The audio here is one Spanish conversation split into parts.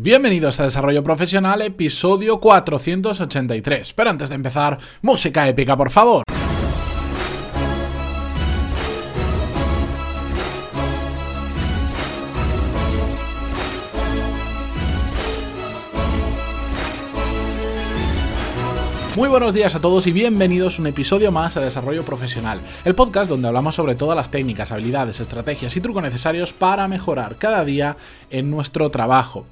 Bienvenidos a Desarrollo Profesional, episodio 483. Pero antes de empezar, música épica, por favor. Muy buenos días a todos y bienvenidos a un episodio más a Desarrollo Profesional, el podcast donde hablamos sobre todas las técnicas, habilidades, estrategias y trucos necesarios para mejorar cada día en nuestro trabajo.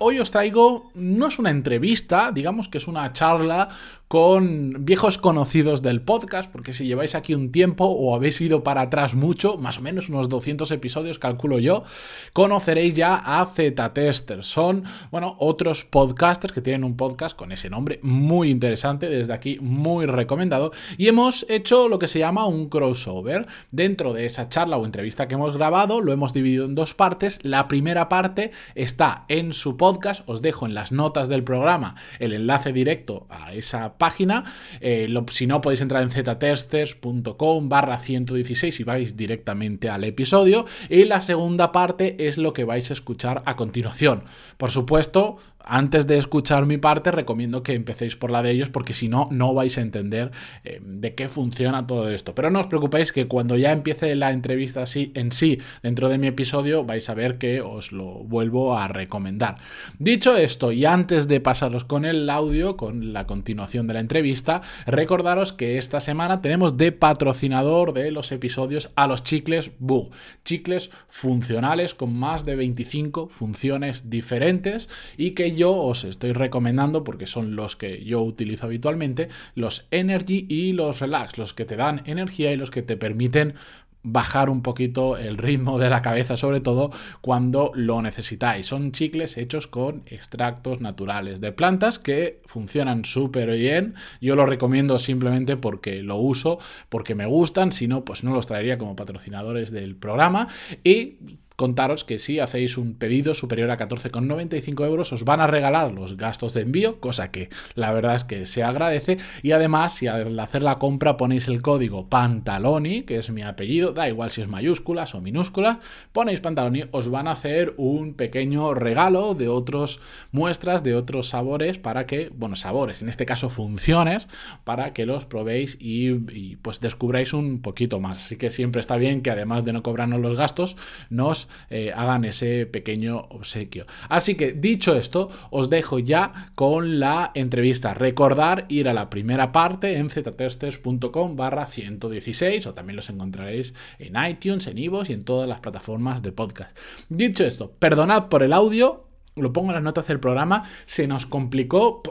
Hoy os traigo, no es una entrevista, digamos que es una charla con viejos conocidos del podcast, porque si lleváis aquí un tiempo o habéis ido para atrás mucho, más o menos unos 200 episodios, calculo yo, conoceréis ya a Z-Testers. Son, bueno, otros podcasters que tienen un podcast con ese nombre muy interesante, desde aquí muy recomendado, y hemos hecho lo que se llama un crossover. Dentro de esa charla o entrevista que hemos grabado, lo hemos dividido en dos partes. La primera parte está en su podcast, os dejo en las notas del programa el enlace directo a esa página. Eh, si no, podéis entrar en ztesters.com barra 116 y vais directamente al episodio. Y la segunda parte es lo que vais a escuchar a continuación. Por supuesto, antes de escuchar mi parte, recomiendo que empecéis por la de ellos porque si no, no vais a entender eh, de qué funciona todo esto. Pero no os preocupéis que cuando ya empiece la entrevista así, en sí dentro de mi episodio, vais a ver que os lo vuelvo a recomendar. Dicho esto, y antes de pasaros con el audio, con la continuación de la entrevista, recordaros que esta semana tenemos de patrocinador de los episodios a los chicles Bug. Chicles funcionales con más de 25 funciones diferentes y que yo os estoy recomendando, porque son los que yo utilizo habitualmente, los Energy y los Relax, los que te dan energía y los que te permiten bajar un poquito el ritmo de la cabeza, sobre todo cuando lo necesitáis. Son chicles hechos con extractos naturales de plantas que funcionan súper bien. Yo los recomiendo simplemente porque lo uso, porque me gustan, si no, pues no los traería como patrocinadores del programa. Y contaros que si hacéis un pedido superior a 14,95 euros os van a regalar los gastos de envío, cosa que la verdad es que se agradece. Y además, si al hacer la compra ponéis el código Pantaloni, que es mi apellido, da igual si es mayúsculas o minúsculas, ponéis Pantaloni, os van a hacer un pequeño regalo de otros muestras, de otros sabores, para que, bueno, sabores, en este caso funciones, para que los probéis y, pues descubráis un poquito más. Así que siempre está bien que además de no cobrarnos los gastos, nos eh, hagan ese pequeño obsequio. Así que dicho esto, os dejo ya con la entrevista. Recordar ir a la primera parte en ztesters.com barra 116 o también los encontraréis en iTunes, en Ivos y en todas las plataformas de podcast. Dicho esto, perdonad por el audio, lo pongo en las notas del programa, se nos complicó...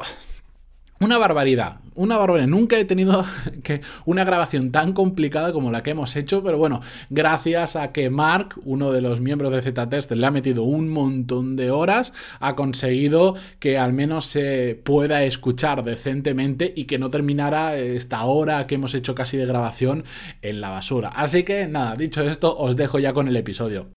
Una barbaridad, una barbaridad. Nunca he tenido que una grabación tan complicada como la que hemos hecho, pero bueno, gracias a que Mark, uno de los miembros de Z-Test, le ha metido un montón de horas, ha conseguido que al menos se pueda escuchar decentemente y que no terminara esta hora que hemos hecho casi de grabación en la basura. Así que nada, dicho esto, os dejo ya con el episodio.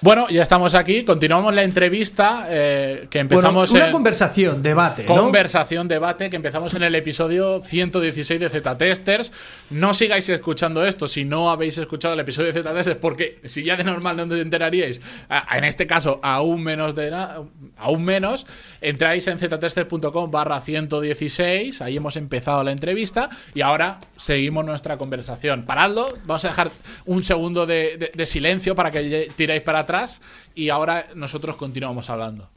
Bueno, ya estamos aquí. Continuamos la entrevista eh, que empezamos. Bueno, una conversación, debate. ¿no? Conversación, debate que empezamos en el episodio 116 de Z-Testers. No sigáis escuchando esto si no habéis escuchado el episodio de Z-Testers, porque si ya de normal no os enteraríais, en este caso aún menos de aún menos, entráis en ztester.com barra 116. Ahí hemos empezado la entrevista y ahora seguimos nuestra conversación. Paradlo, vamos a dejar un segundo de silencio para que tiráis para atrás y ahora nosotros continuamos hablando.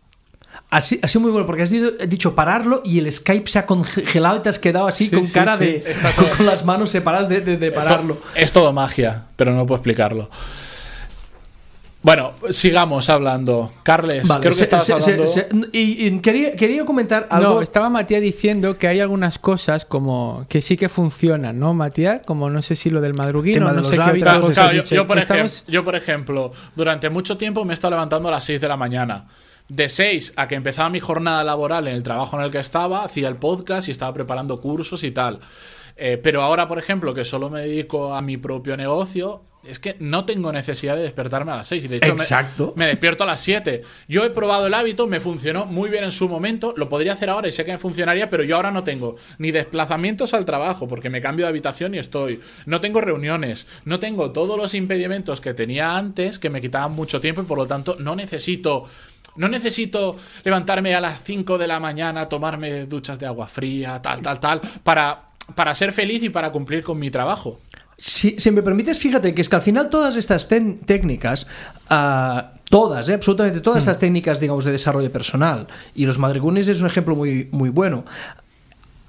Ha sido muy bueno porque has dicho pararlo y el Skype se ha congelado y te has quedado así con cara de. Con, las manos separadas de, pararlo. Es todo magia, pero no puedo explicarlo. Bueno, sigamos hablando. Carles, creo que estabas hablando. y, quería, comentar algo. No, estaba Matías diciendo que hay algunas cosas como que sí que funcionan, ¿no, Matías? Como no sé si lo del madruguino, no sé qué yo, por ejemplo, yo, por ejemplo, durante mucho tiempo me he estado levantando a las 6 de la mañana. De 6 a que empezaba mi jornada laboral en el trabajo en el que estaba, hacía el podcast y estaba preparando cursos y tal. Eh, pero ahora, por ejemplo, que solo me dedico a mi propio negocio, es que no tengo necesidad de despertarme a las 6. Y de hecho, Exacto. Me, me, despierto a las 7. Yo he probado el hábito, me funcionó muy bien en su momento. Lo podría hacer ahora y sé que me funcionaría, pero yo ahora no tengo ni desplazamientos al trabajo porque me cambio de habitación y estoy. No tengo reuniones. No tengo todos los impedimentos que tenía antes que me quitaban mucho tiempo y por lo tanto no necesito no necesito levantarme a las 5 de la mañana, tomarme duchas de agua fría, tal, tal, tal, para, para ser feliz y para cumplir con mi trabajo. Si, si me permites, fíjate que es que al final todas estas técnicas, uh, todas, eh, absolutamente todas hmm. estas técnicas, digamos, de desarrollo personal, y los madrigunes es un ejemplo muy, muy bueno,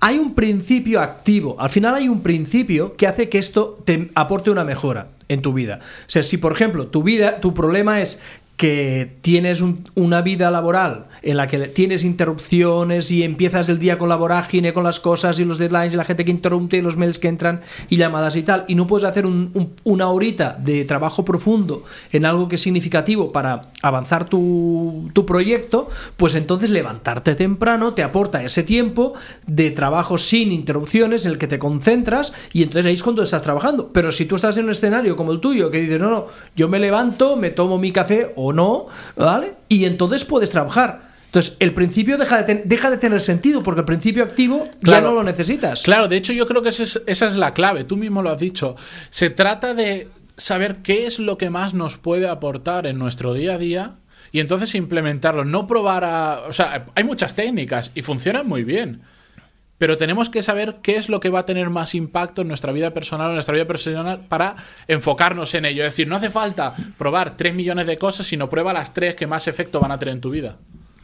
hay un principio activo. Al final hay un principio que hace que esto te aporte una mejora en tu vida. O sea, si por ejemplo tu vida, tu problema es que tienes un, una vida laboral en la que tienes interrupciones y empiezas el día con la vorágine, con las cosas y los deadlines y la gente que interrumpe y los mails que entran y llamadas y tal, y no puedes hacer un, un, una horita de trabajo profundo en algo que es significativo para avanzar tu, tu proyecto, pues entonces levantarte temprano te aporta ese tiempo de trabajo sin interrupciones en el que te concentras y entonces ahí es cuando estás trabajando. Pero si tú estás en un escenario como el tuyo que dices, no, no, yo me levanto, me tomo mi café o no, ¿vale? Y entonces puedes trabajar. Entonces, el principio deja de, deja de tener sentido porque el principio activo ya no lo necesitas. Claro, de hecho yo creo que esa es, esa es la clave, tú mismo lo has dicho. Se trata de saber qué es lo que más nos puede aportar en nuestro día a día y entonces implementarlo, no probar a... O sea, hay muchas técnicas y funcionan muy bien. Pero tenemos que saber qué es lo que va a tener más impacto en nuestra vida personal o en nuestra vida personal para enfocarnos en ello. Es decir, no hace falta probar tres millones de cosas, sino prueba las tres que más efecto van a tener en tu vida.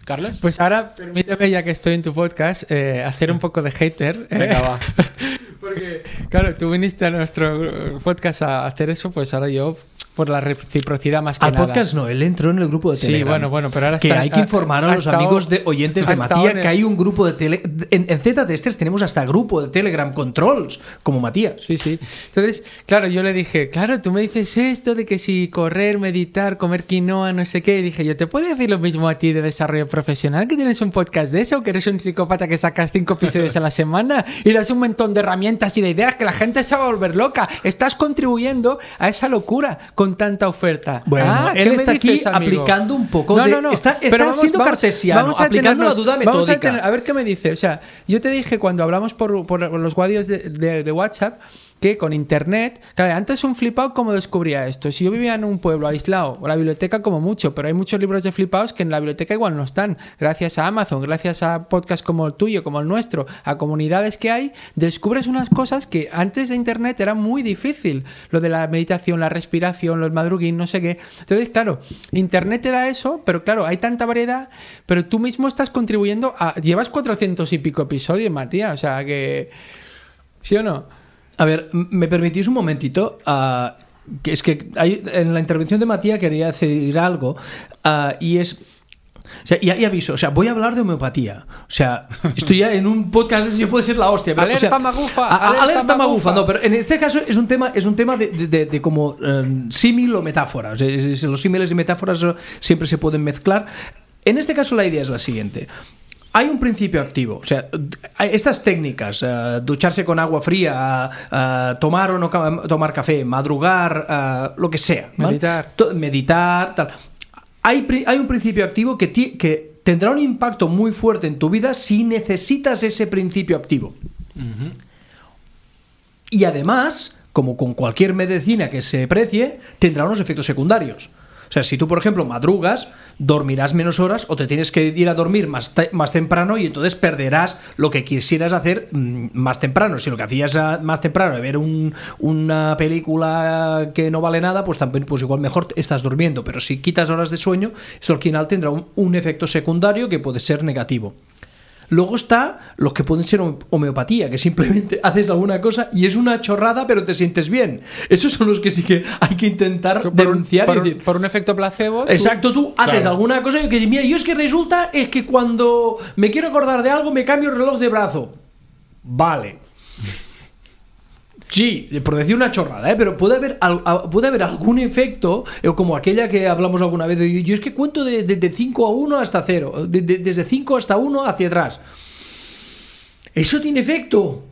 Carles. Pues ahora permíteme, ya que estoy en tu podcast, eh, hacer un poco de hater. ¿eh? Venga, va. Porque, claro, tú viniste a nuestro podcast a hacer eso, pues ahora yo por la reciprocidad más que Al podcast no, él entró en el grupo de Telegram. Sí, bueno, bueno, pero ahora Que hay que informar a los amigos de oyentes de Matías que hay un grupo de Telegram. En, en Z-Testers tenemos hasta grupo de Telegram Controls, como Matías. Sí, sí. Entonces, claro, yo le dije, claro, tú me dices esto de que si correr, meditar, comer quinoa, no sé qué. Y dije, yo te puedo decir lo mismo a ti de desarrollo profesional, que tienes un podcast de eso, que eres un psicópata que sacas cinco episodios a la semana y das un montón de herramientas y de ideas que la gente se va a volver loca. Estás contribuyendo a esa locura con tanta oferta. Bueno, ah, él ¿qué está aquí amigo? aplicando un poco No, de. no, no. Está, está Pero vamos- siendo vamos- cartesiano, vamos a aplicando la duda vamos a metódica. tener- a ver qué me dice. O sea, yo te dije cuando hablamos por, por los guadios de, de- de WhatsApp que con internet, claro, antes un flipado cómo descubría esto. Si yo vivía en un pueblo aislado, o la biblioteca como mucho, pero hay muchos libros de flipados que en la biblioteca igual no están. Gracias a Amazon, gracias a podcasts como el tuyo, como el nuestro, a comunidades que hay, descubres unas cosas que antes de internet era muy difícil. Lo de la meditación, la respiración, los madruguín, no sé qué. Entonces, claro, internet te da eso, pero claro, hay tanta variedad, pero tú mismo estás contribuyendo a... Llevas 400 y pico episodios, Matías, o sea que... ¿Sí o no? A ver, ¿me permitís un momentito? Que es que hay- en la intervención de Matías quería decir algo ah, y es... O sea, y, y aviso, o sea, voy a hablar de homeopatía. O sea, estoy ya en un podcast, yo puede ser la hostia. pero, o sea, Alerta magufa, a- alerta alerta magufa. magufa. No, pero en este caso es un tema, es un tema de, de- de- de como eh, símil o metáfora. O sea, los símiles y metáforas siempre se pueden mezclar. En este caso la idea es la siguiente. Hay un principio activo, o sea, estas técnicas, eh, ducharse con agua fría, eh, tomar o no ca- tomar café, madrugar, eh, lo que sea, ¿vale? Meditar. To- meditar, tal. Hay, hay un principio activo que, ti- que tendrá un impacto muy fuerte en tu vida si necesitas ese principio activo. Y además, como con cualquier medicina que se precie, tendrá unos efectos secundarios. O sea, si tú, por ejemplo, madrugas, dormirás menos horas o te tienes que ir a dormir más, más temprano y entonces perderás lo que quisieras hacer mm, más temprano. Si lo que hacías más temprano, de ver un- una película que no vale nada, pues también, pues igual mejor estás durmiendo. Pero si quitas horas de sueño, eso al final tendrá un efecto secundario que puede ser negativo. Luego está los que pueden ser home- homeopatía, que simplemente haces alguna cosa y es una chorrada, pero te sientes bien. Esos son los que sí que hay que intentar Por un- denunciar por, y un- decir. por un efecto placebo. tú- Exacto, tú haces Claro. alguna cosa y que mira, yo es que resulta es que cuando me quiero acordar de algo me cambio el reloj de brazo. Vale. Sí, por decir una chorrada, ¿eh? pero puede haber, puede haber algún efecto, eh, como aquella que hablamos alguna vez, de, yo es que cuento de- de- de 5 a 1 hasta 0, de- de- desde 5 hasta 1 hacia atrás. ¿Eso tiene efecto?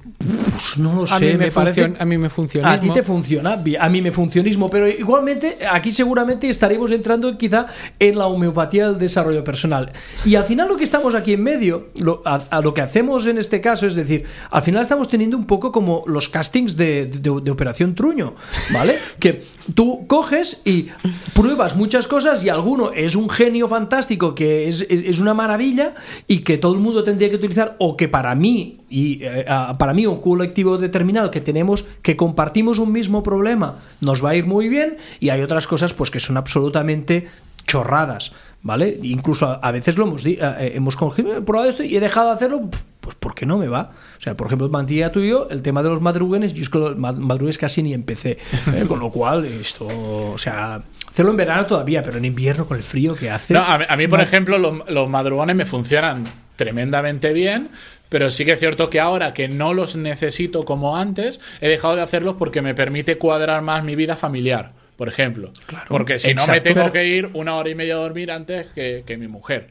Pues no lo sé, A mí me, me parece. a mí me funciona. A ti te funciona, a mí me funcionismo, pero igualmente aquí seguramente estaremos entrando quizá en la homeopatía del desarrollo personal. Y al final lo que estamos aquí en medio, lo- a, a lo que hacemos en este caso es decir, al final estamos teniendo un poco como los castings de, de- de Operación Truño, ¿vale? que tú coges y pruebas muchas cosas y alguno es un genio fantástico que es, es- es una maravilla y que todo el mundo tendría que utilizar o que para mí y eh, para mí un colectivo determinado que tenemos que compartimos un mismo problema nos va a ir muy bien y hay otras cosas pues que son absolutamente chorradas vale incluso a, a veces lo hemos eh, eh, hemos he probado esto y he dejado de hacerlo pues porque no me va o sea por ejemplo Mantilla tú y yo el tema de los madruguenes yo es que los ma- madrugues casi ni empecé ¿eh? con lo cual esto o sea hacerlo en verano todavía pero en invierno con el frío que hace No, a, mí, a mí, por ejemplo, los, los madrugones me funcionan tremendamente bien, pero sí que es cierto que ahora que no los necesito como antes, he dejado de hacerlos porque me permite cuadrar más mi vida familiar, por ejemplo. porque si no me tengo que ir una hora y media a dormir antes que, que mi mujer.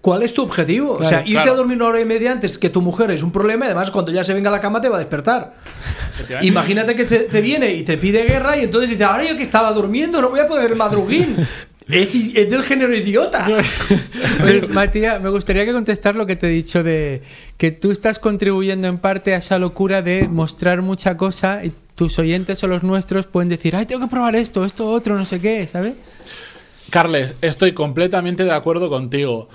¿Cuál es tu objetivo? o Claro, sea, irte claro. a dormir una hora y media antes que tu mujer es un problema además cuando ya se venga a la cama te va a despertar. Imagínate que te, te viene y te pide guerra y entonces dice, ahora yo que estaba durmiendo no voy a poder madruguín. es, es del género idiota. Oye, Matías, me gustaría que contestar lo que te he dicho de que tú estás contribuyendo en parte a esa locura de mostrar mucha cosa y tus oyentes o los nuestros pueden decir, ay, tengo que probar esto, esto, otro, no sé qué, ¿sabes? Carles, estoy completamente de acuerdo contigo.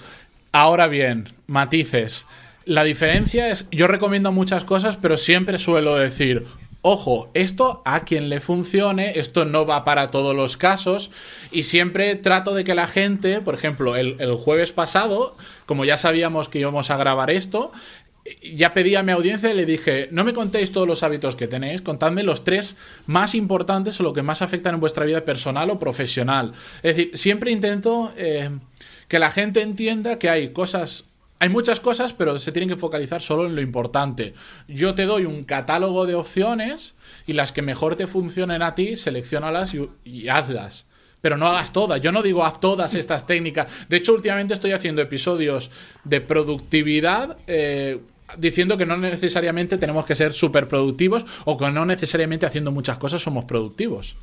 Ahora bien, matices. La diferencia es, yo recomiendo muchas cosas, pero siempre suelo decir, ojo, esto a quien le funcione, esto no va para todos los casos, y siempre trato de que la gente, por ejemplo, el, jueves pasado, como ya sabíamos que íbamos a grabar esto, ya pedí a mi audiencia y le dije, no me contéis todos los hábitos que tenéis, contadme los tres más importantes o lo que más afectan en vuestra vida personal o profesional. Es decir, siempre intento eh, que la gente entienda que hay cosas, hay muchas cosas, pero se tienen que focalizar solo en lo importante. Yo te doy un catálogo de opciones y las que mejor te funcionen a ti, seleccionalas y, hazlas. Pero no hagas todas. Yo no digo haz todas estas técnicas. De hecho, últimamente estoy haciendo episodios de productividad. eh, diciendo que no necesariamente tenemos que ser súper productivos o que no necesariamente haciendo muchas cosas somos productivos.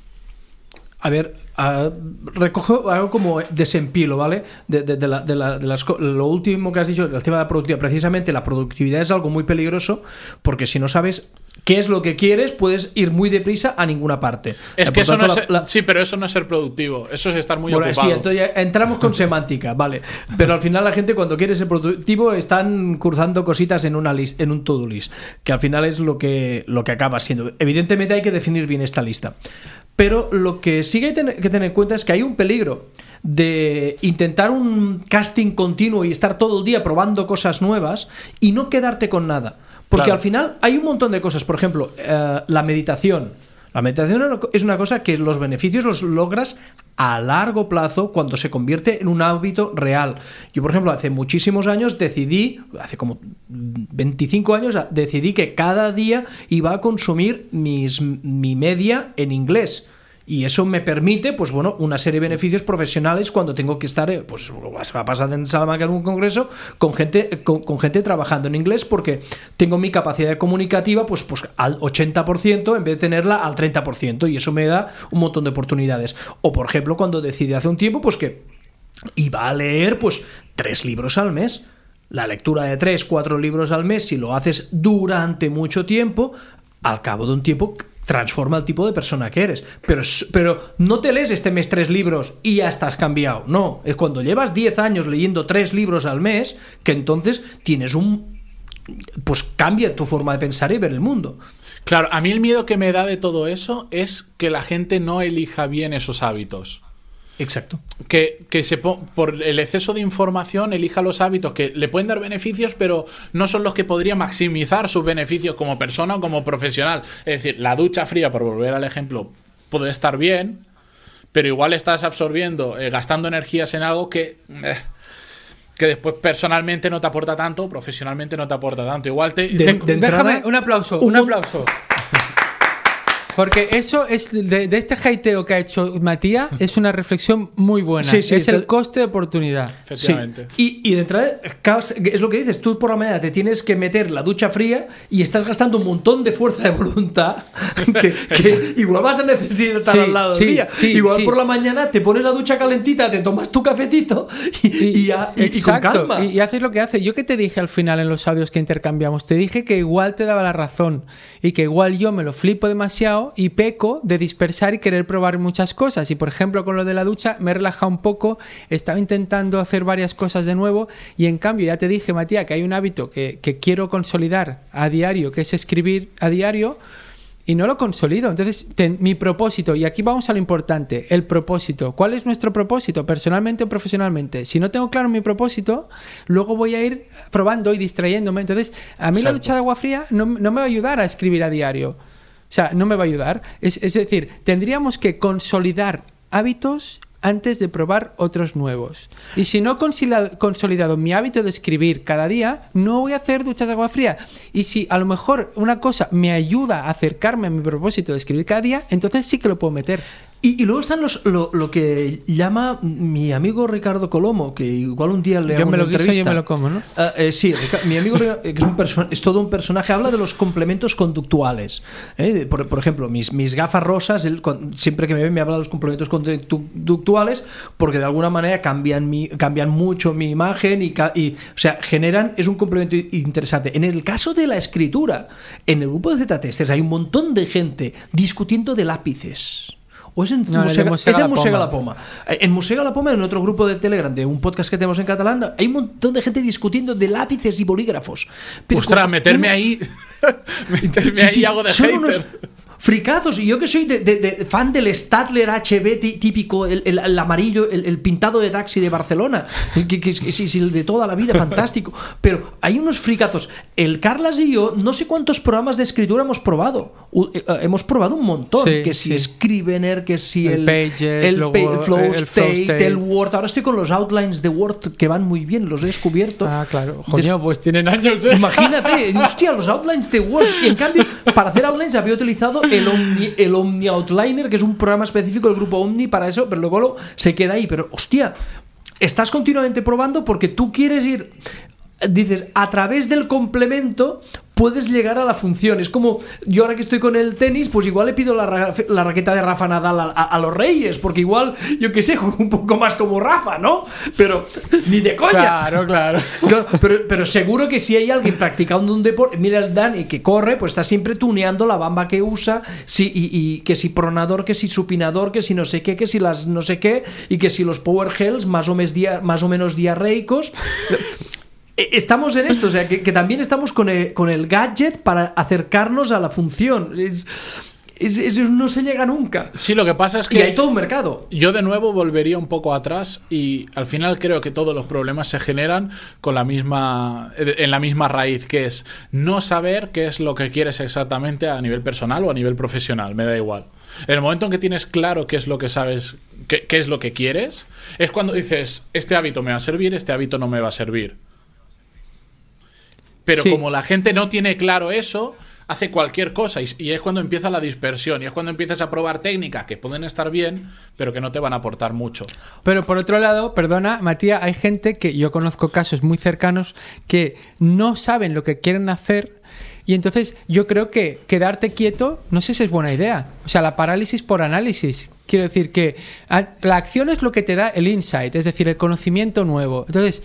A ver, ah, recojo algo como desempilo, ¿vale? De, de- de la- de la- las lo último que has dicho, el tema de la productividad. Precisamente la productividad es algo muy peligroso porque si no sabes qué es lo que quieres, puedes ir muy deprisa a ninguna parte. Es Eh, que eso tanto, no es la- Sí, pero eso no es ser productivo. Eso es estar muy Bueno, ocupado. sí, entonces entramos con semántica, vale. Pero al final la gente cuando quiere ser productivo están cruzando cositas en una list, en un to-do list, que al final es lo que, lo que acaba siendo. Evidentemente hay que definir bien esta lista. Pero lo que sí que hay ten- que tener en cuenta es que hay un peligro de intentar un casting continuo y estar todo el día probando cosas nuevas y no quedarte con nada. Porque Claro. al final hay un montón de cosas. Por ejemplo, eh, la meditación. La meditación es una cosa que los beneficios los logras a largo plazo cuando se convierte en un hábito real. Yo, por ejemplo, hace muchísimos años decidí, hace como 25 años, decidí que cada día iba a consumir mis, mi media en inglés. Y eso me permite, pues bueno, una serie de beneficios profesionales cuando tengo que estar, eh, pues va a pasar en Salamanca en un congreso con gente, con, gente trabajando en inglés porque tengo mi capacidad comunicativa pues, pues al 80% en vez de tenerla al 30% y eso me da un montón de oportunidades. O por ejemplo, cuando decidí hace un tiempo pues que iba a leer pues tres libros al mes. La lectura de tres, cuatro libros al mes, si lo haces durante mucho tiempo, al cabo de un tiempo transforma el tipo de persona que eres. Pero, pero no te lees este mes tres libros y ya estás cambiado. No, es cuando llevas 10 años leyendo tres libros al mes que entonces tienes un... Pues cambia tu forma de pensar y ver el mundo. Claro, a mí el miedo que me da de todo eso es que la gente no elija bien esos hábitos. Exacto. que, que se po- por el exceso de información elija los hábitos que le pueden dar beneficios, pero no son los que podría maximizar sus beneficios como persona o como profesional. Es decir, la ducha fría, por volver al ejemplo, puede estar bien, pero igual estás absorbiendo, eh, gastando energías en algo que, eh, que después personalmente no te aporta tanto, profesionalmente no te aporta tanto. Igual te... De- te- de entrada- Déjame un aplauso, un aplauso. Porque eso es de, de este hateo que ha hecho Matías, es una reflexión muy buena. Sí, sí, es el coste de oportunidad. Efectivamente. Sí. Y, y de entrada, es lo que dices, tú por la mañana te tienes que meter la ducha fría y estás gastando un montón de fuerza de voluntad que, que igual vas a necesitar Sí, al lado sí, del día. sí, igual sí. por la mañana te pones la ducha calentita, te tomas tu cafetito y, y ya- y- y con calma. Y, y haces lo que hace. Yo que te dije al final en los audios que intercambiamos, te dije que igual te daba la razón y que igual yo me lo flipo demasiado y peco de dispersar y querer probar muchas cosas. Y por ejemplo, con lo de la ducha me he relajado un poco, estaba intentando hacer varias cosas de nuevo y en cambio ya te dije, Matías, que hay un hábito que, que quiero consolidar a diario, que es escribir a diario. Y no lo consolido. Entonces, ten- mi propósito, y aquí vamos a lo importante, el propósito. ¿Cuál es nuestro propósito, personalmente o profesionalmente? Si no tengo claro mi propósito, luego voy a ir probando y distrayéndome. Entonces, a mí la ducha de agua fría no, no me va a ayudar a escribir a diario. O sea, no me va a ayudar. Es, decir, tendríamos que consolidar hábitos antes de probar otros nuevos. Y si no he consolidado mi hábito de escribir cada día, no voy a hacer duchas de agua fría. Y si a lo mejor una cosa me ayuda a acercarme a mi propósito de escribir cada día, entonces sí que lo puedo meter. Y, y luego están los, lo, lo que llama mi amigo Ricardo Colomo, que igual un día le Yo hago me una lo guiso y yo me lo como, ¿no? Ah, eh, sí, mi amigo que es, un es todo un personaje, habla de los complementos conductuales. ¿eh? Por, por ejemplo, mis, mis gafas rosas, él con- siempre que me ve me habla de los complementos conductuales porque de alguna manera cambian, mi, cambian mucho mi imagen y, y, o sea, generan, es un complemento interesante. En el caso de la escritura, en el grupo de Z-Testers hay un montón de gente discutiendo de lápices. O es en, No, el de Musega, Musega es en la Musega Poma. la Poma. Eh, En Musega la Poma, en otro grupo de Telegram de un podcast que tenemos en catalán, hay un montón de gente discutiendo de lápices y bolígrafos. Pero Ostras, meterme un- ahí. meterme Sí, ahí sí, hago de hater. unos fricazos. Y yo que soy de, de- de fan del Stadler HB tí- típico, el, el- el amarillo, el, el pintado de taxi de Barcelona, que, que, que sí, sí, el de toda la vida, fantástico. Pero hay unos fricazos. El Carlas y yo, no sé cuántos programas de escritura hemos probado. Eh, eh, hemos probado un montón. Sí, que si sí. Scrivener, que si El el, Pages, el, luego Flow, State, el Word. Ahora estoy con los outlines de Word que van muy bien, los he descubierto. Ah, claro. Coño, pues tienen años, ¿eh? Imagínate, hostia, los outlines de Word. Y en cambio, para hacer outlines había utilizado el Omni, el Omni Outliner, que es un programa específico del grupo Omni para eso, pero luego se queda ahí. Pero, hostia, estás continuamente probando porque tú quieres ir. Dices, a través del complemento puedes llegar a la función. Es como yo ahora que estoy con el tenis, pues igual le pido la, ra- la raqueta de Rafa Nadal a, a- a los Reyes, porque igual, yo qué sé, juego un poco más como Rafa, ¿no? Pero ni de coña. Claro, claro. Claro, pero, pero seguro que si hay alguien practicando un deporte, mira el Dani que corre, pues está siempre tuneando la bamba que usa, si, y, y que si pronador, que si supinador, que si no sé qué, que si las no sé qué, y que si los power hells más o, mes más o menos diarreicos. Eh, Estamos en esto, o sea, que, que también estamos con el, con el gadget para acercarnos a la función. Es, es- es- no se llega nunca. Sí, lo que pasa es Y que. hay todo un mercado. Yo de nuevo volvería un poco atrás y al final creo que todos los problemas se generan con la misma en la misma raíz que es no saber qué es lo que quieres exactamente a nivel personal o a nivel profesional, me da igual. En el momento en que tienes claro qué es lo que sabes, qué, qué es lo que quieres, es cuando dices, este hábito me va a servir, este hábito no me va a servir. Pero Sí. como la gente no tiene claro eso, hace cualquier cosa y, y es cuando empieza la dispersión y es cuando empiezas a probar técnicas que pueden estar bien, pero que no te van a aportar mucho. Pero por otro lado, perdona, Matías, hay gente que yo conozco casos muy cercanos que no saben lo que quieren hacer y entonces yo creo que quedarte quieto no sé si es buena idea. O sea, la parálisis por análisis. Quiero decir que a- la acción es lo que te da el insight, es decir, el conocimiento nuevo. Entonces,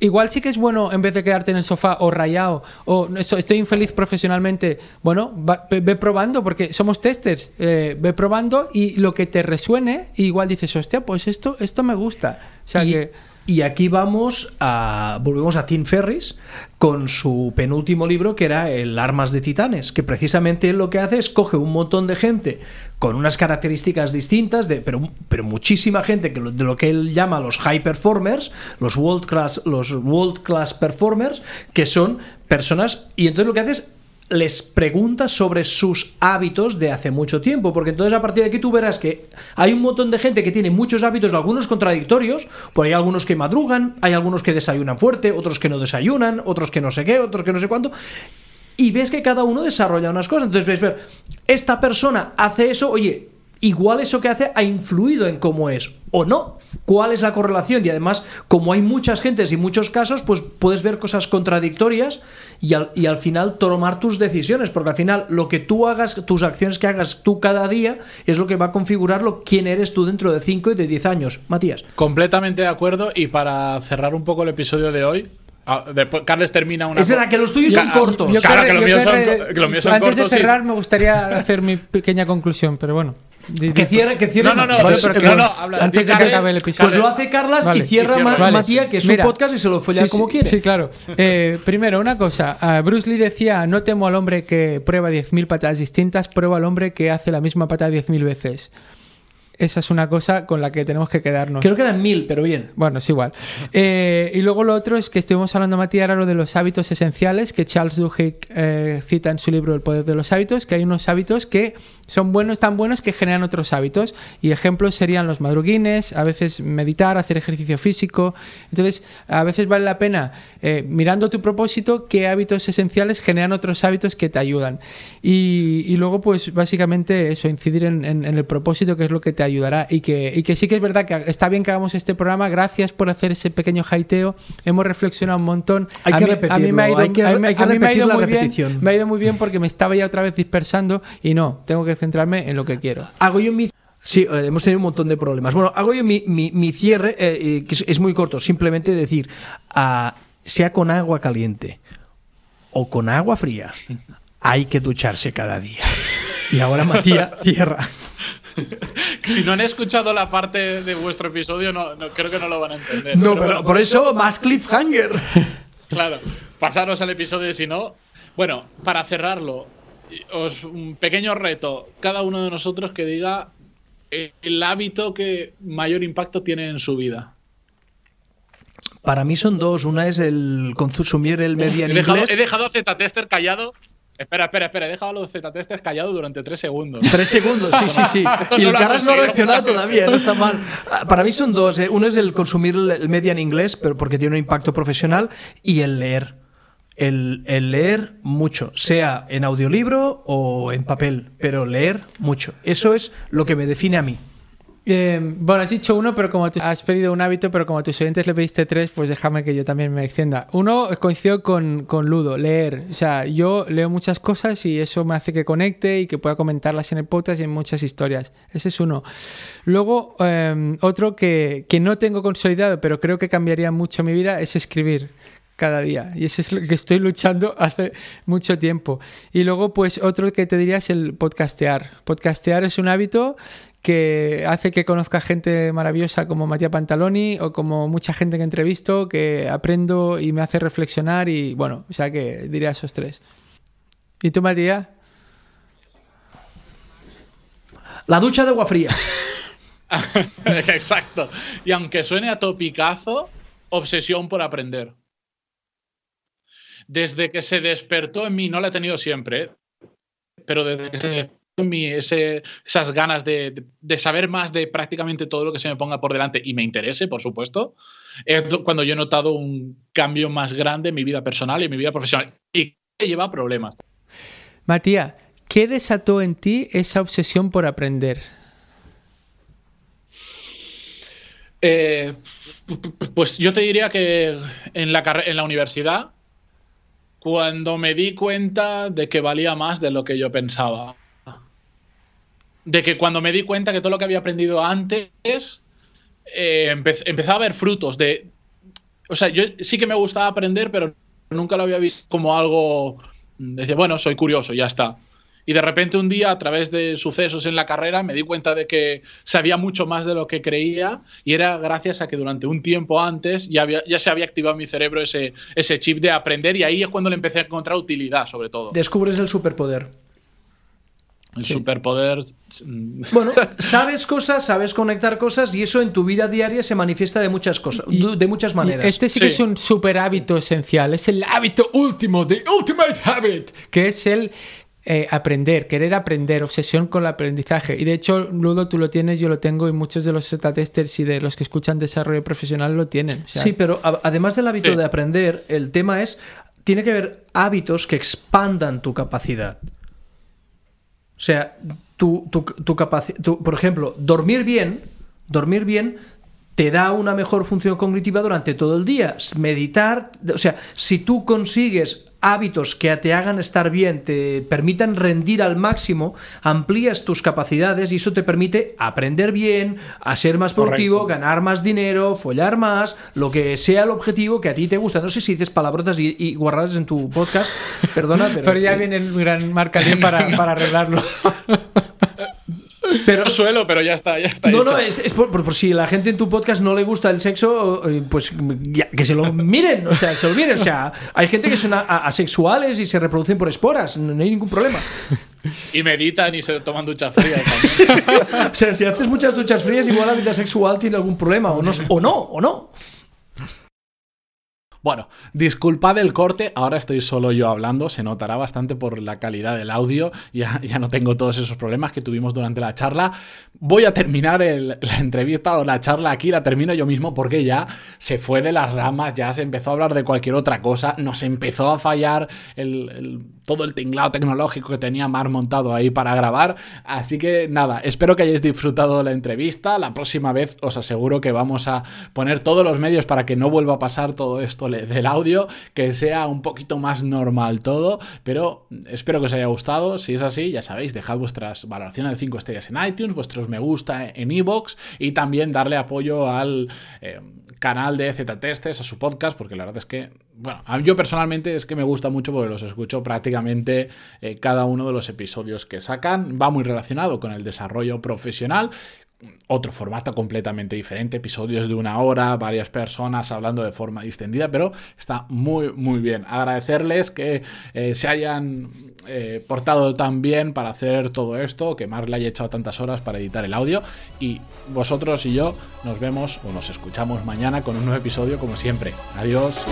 Igual sí que es bueno, en vez de quedarte en el sofá o rayado o "No, esto- estoy infeliz profesionalmente, bueno, va- ve, ve probando, porque somos testers, eh, ve probando y lo que te resuene, igual dices, hostia, pues esto, esto me gusta. O sea y, que... y aquí vamos a. Volvemos a Tim Ferris con su penúltimo libro, que era El Armas de Titanes, que precisamente él lo que hace es coge un montón de gente con unas características distintas, de, pero, pero muchísima gente que de lo que él llama los high performers, los world class, los world class performers, que son personas. Y entonces lo que hace es les pregunta sobre sus hábitos de hace mucho tiempo, porque entonces a partir de aquí tú verás que hay un montón de gente que tiene muchos hábitos, algunos contradictorios, pues hay algunos que madrugan, hay algunos que desayunan fuerte, otros que no desayunan, otros que no sé qué, otros que no sé cuánto. y ves que cada uno desarrolla unas cosas. Entonces ves ver, esta persona hace eso, oye, igual eso que hace ha influido en cómo es o no. ¿Cuál es la correlación? Y además, como hay muchas gentes y muchos casos, pues puedes ver cosas contradictorias y al, y al final tomar tus decisiones, porque al final lo que tú hagas, tus acciones que hagas tú cada día, es lo que va a configurar lo, quién eres tú dentro de 5 y de 10 años. Matías. Completamente de acuerdo. Y para cerrar un poco el episodio de hoy, ah, después Carles termina una. Es verdad que los tuyos son Ca- cortos. Yo Claro, que los míos son querré- co- que los míos son Antes cortos, de sí. cerrar, me gustaría hacer mi pequeña conclusión, pero bueno. Que cierre, que cierre. No, no, no, Matías. Vale, pero que- no, no, habla- antes de que acabe el episodio. Pues lo hace Carlas Vale. y cierra Y cierra. Ma- Vale. Matías, que es Mira. su podcast y se lo folla Sí, como sí, quiere. Sí, claro. Eh, primero, una cosa. Bruce Lee decía, no temo al hombre que prueba 10.000 patadas distintas, prueba al hombre que hace la misma patada 10.000 veces. Esa es una cosa con la que tenemos que quedarnos. Creo que eran mil, pero bien. Bueno, es igual. Eh, y luego lo otro es que estuvimos hablando, Matías, ahora lo de los hábitos esenciales, que Charles Duhigg eh, cita en su libro El poder de los hábitos, que hay unos hábitos que son buenos, tan buenos que generan otros hábitos. Y ejemplos serían los madruguines, a veces meditar, hacer ejercicio físico. Entonces, a veces vale la pena, eh, mirando tu propósito, qué hábitos esenciales generan otros hábitos que te ayudan. Y, y luego, pues básicamente eso, incidir en, en- en el propósito, que es lo que te ayudará. Y que, y que sí que es verdad que está bien que hagamos este programa. Gracias por hacer ese pequeño jaiteo. Hemos reflexionado un montón. Hay a que mí, a mí me ha repetirlo, ido, hay que- a mí me- hay que a mí me ha ido muy bien. Me ha ido muy bien porque me estaba ya otra vez dispersando y no, tengo que centrarme en lo que quiero. Hago yo mi. Sí, eh, hemos tenido un montón de problemas. Bueno, hago yo mi, mi- mi cierre, eh, que es, es muy corto. Simplemente decir, ah, sea con agua caliente o con agua fría, hay que ducharse cada día. Y ahora Matías cierra. Si no han escuchado la parte de vuestro episodio, no, no- creo que no lo van a entender. No, Pero pero bueno, por eso más cliffhanger. Claro, pasaros al episodio si no. Bueno, para cerrarlo, os un pequeño reto. Cada uno de nosotros que diga eh, el hábito que mayor impacto tiene en su vida. Para mí son dos. Una es el consumir el media en He dejado, inglés. he dejado a Z-Tester callado. Espera, espera, espera. He dejado a los Z-Testers callados durante tres segundos. Tres segundos, sí, sí, sí. Y no el ha Caras no ha conseguido. reaccionado todavía, no está mal. Para mí son dos. eh. Uno es el consumir el media en inglés, pero porque tiene un impacto profesional, y el leer. El, leer mucho, sea en audiolibro o en papel, pero leer mucho. Eso es lo que me define a mí. Eh, bueno, has dicho uno, pero como has pedido un hábito, pero como a tus oyentes le pediste tres, pues déjame que yo también me extienda. Uno, coincido con, con Ludo, leer. O sea, yo leo muchas cosas y eso me hace que conecte y que pueda comentarlas en el podcast y en muchas historias. Ese es uno. Luego, eh, otro que, que no tengo consolidado, pero creo que cambiaría mucho mi vida, es escribir cada día. Y ese es lo que estoy luchando hace mucho tiempo. Y luego, pues otro que te diría es el podcastear. Podcastear es un hábito que hace que conozca gente maravillosa como Matías Pantaloni o como mucha gente que entrevisto, que aprendo y me hace reflexionar y bueno, o sea que diría esos tres. ¿Y tú, Matías? La ducha de agua fría. Exacto. Y aunque suene a topicazo, obsesión por aprender. Desde que se despertó en mí, no la he tenido siempre, ¿eh? pero desde que se despertó en mí ese- esas ganas de, de- de saber más de prácticamente todo lo que se me ponga por delante y me interese, por supuesto, es do- cuando yo he notado un cambio más grande en mi vida personal y en mi vida profesional. Y que lleva problemas. Matías, ¿qué desató en ti esa obsesión por aprender? Eh, pues yo te diría que en la, en la universidad, cuando me di cuenta de que valía más de lo que yo pensaba. De que cuando me di cuenta que todo lo que había aprendido antes eh, empe- empezaba a ver frutos de... O sea, yo sí que me gustaba aprender, pero nunca lo había visto como algo... Decía, bueno, soy curioso, ya está. Y de repente un día, a través de sucesos en la carrera, me di cuenta de que sabía mucho más de lo que creía y era gracias a que durante un tiempo antes ya, había- ya se había activado en mi cerebro ese, ese chip de aprender y ahí es cuando le empecé a encontrar utilidad, sobre todo. Descubres el superpoder. El superpoder... mm, Bueno, sabes cosas, sabes conectar cosas y eso en tu vida diaria se manifiesta de muchas cosas, Y- de muchas maneras. Este sí, que Sí. es un super hábito esencial, es el hábito último, the ultimate habit, que es el eh, aprender, querer aprender, obsesión con el aprendizaje. Y de hecho, Ludo, tú lo tienes, yo lo tengo y muchos de los beta testers y de los que escuchan desarrollo profesional lo tienen. O sea, Sí, pero además del hábito Sí. de aprender, el tema es tiene que haber hábitos que expandan tu capacidad. O sea, tu, tu, tu capacidad, por ejemplo, dormir bien, dormir bien te da una mejor función cognitiva durante todo el día. Meditar, o sea, si tú consigues hábitos que te hagan estar bien, te permitan rendir al máximo, amplías tus capacidades y eso te permite aprender bien, a ser más productivo, ganar más dinero, follar más, lo que sea el objetivo que a ti te gusta. No sé si dices palabrotas y, y guarradas en tu podcast, perdona, pero... Pero ya viene un gran marcador para, para arreglarlo. Pero, no suelo, pero ya está, ya está. No, no, es, es por, por, si la gente en tu podcast no le gusta el sexo, eh, pues ya, que se lo miren, o sea, se lo miren. O sea, hay gente que son asexuales y se reproducen por esporas, no, hay ningún problema. Y meditan y se toman duchas frías también. o sea, si haces muchas duchas frías, igual la vida sexual tiene algún problema, o no, o no. O no. Bueno, disculpad el corte, ahora estoy solo yo hablando, se notará bastante por la calidad del audio, ya, ya no tengo todos esos problemas que tuvimos durante la charla. Voy a terminar la entrevista o la charla aquí, la termino yo mismo porque ya se fue de las ramas, ya se empezó a hablar de cualquier otra cosa, nos empezó a fallar el, todo el tinglado tecnológico que tenía Mar montado ahí para grabar, así que nada, espero que hayáis disfrutado la entrevista, la próxima vez os aseguro que vamos a poner todos los medios para que no vuelva a pasar todo esto del audio, que sea un poquito más normal todo, pero espero que os haya gustado. Si es así, ya sabéis, dejad vuestras valoraciones de 5 estrellas en iTunes, vuestros me gusta en iVoox y también darle apoyo al eh, canal de Z-Testes, a su podcast, porque la verdad es que, bueno, yo personalmente es que me gusta mucho porque los escucho eh, cada uno de los episodios que sacan. Va muy relacionado con el desarrollo profesional otro formato completamente diferente, episodios de una hora, varias personas hablando de forma distendida, pero está muy, muy bien. Agradecerles que eh, se hayan eh, portado tan bien para hacer todo esto, que Mark le haya echado tantas horas para editar el audio y vosotros y yo nos vemos o nos escuchamos mañana con un nuevo episodio como siempre. Adiós.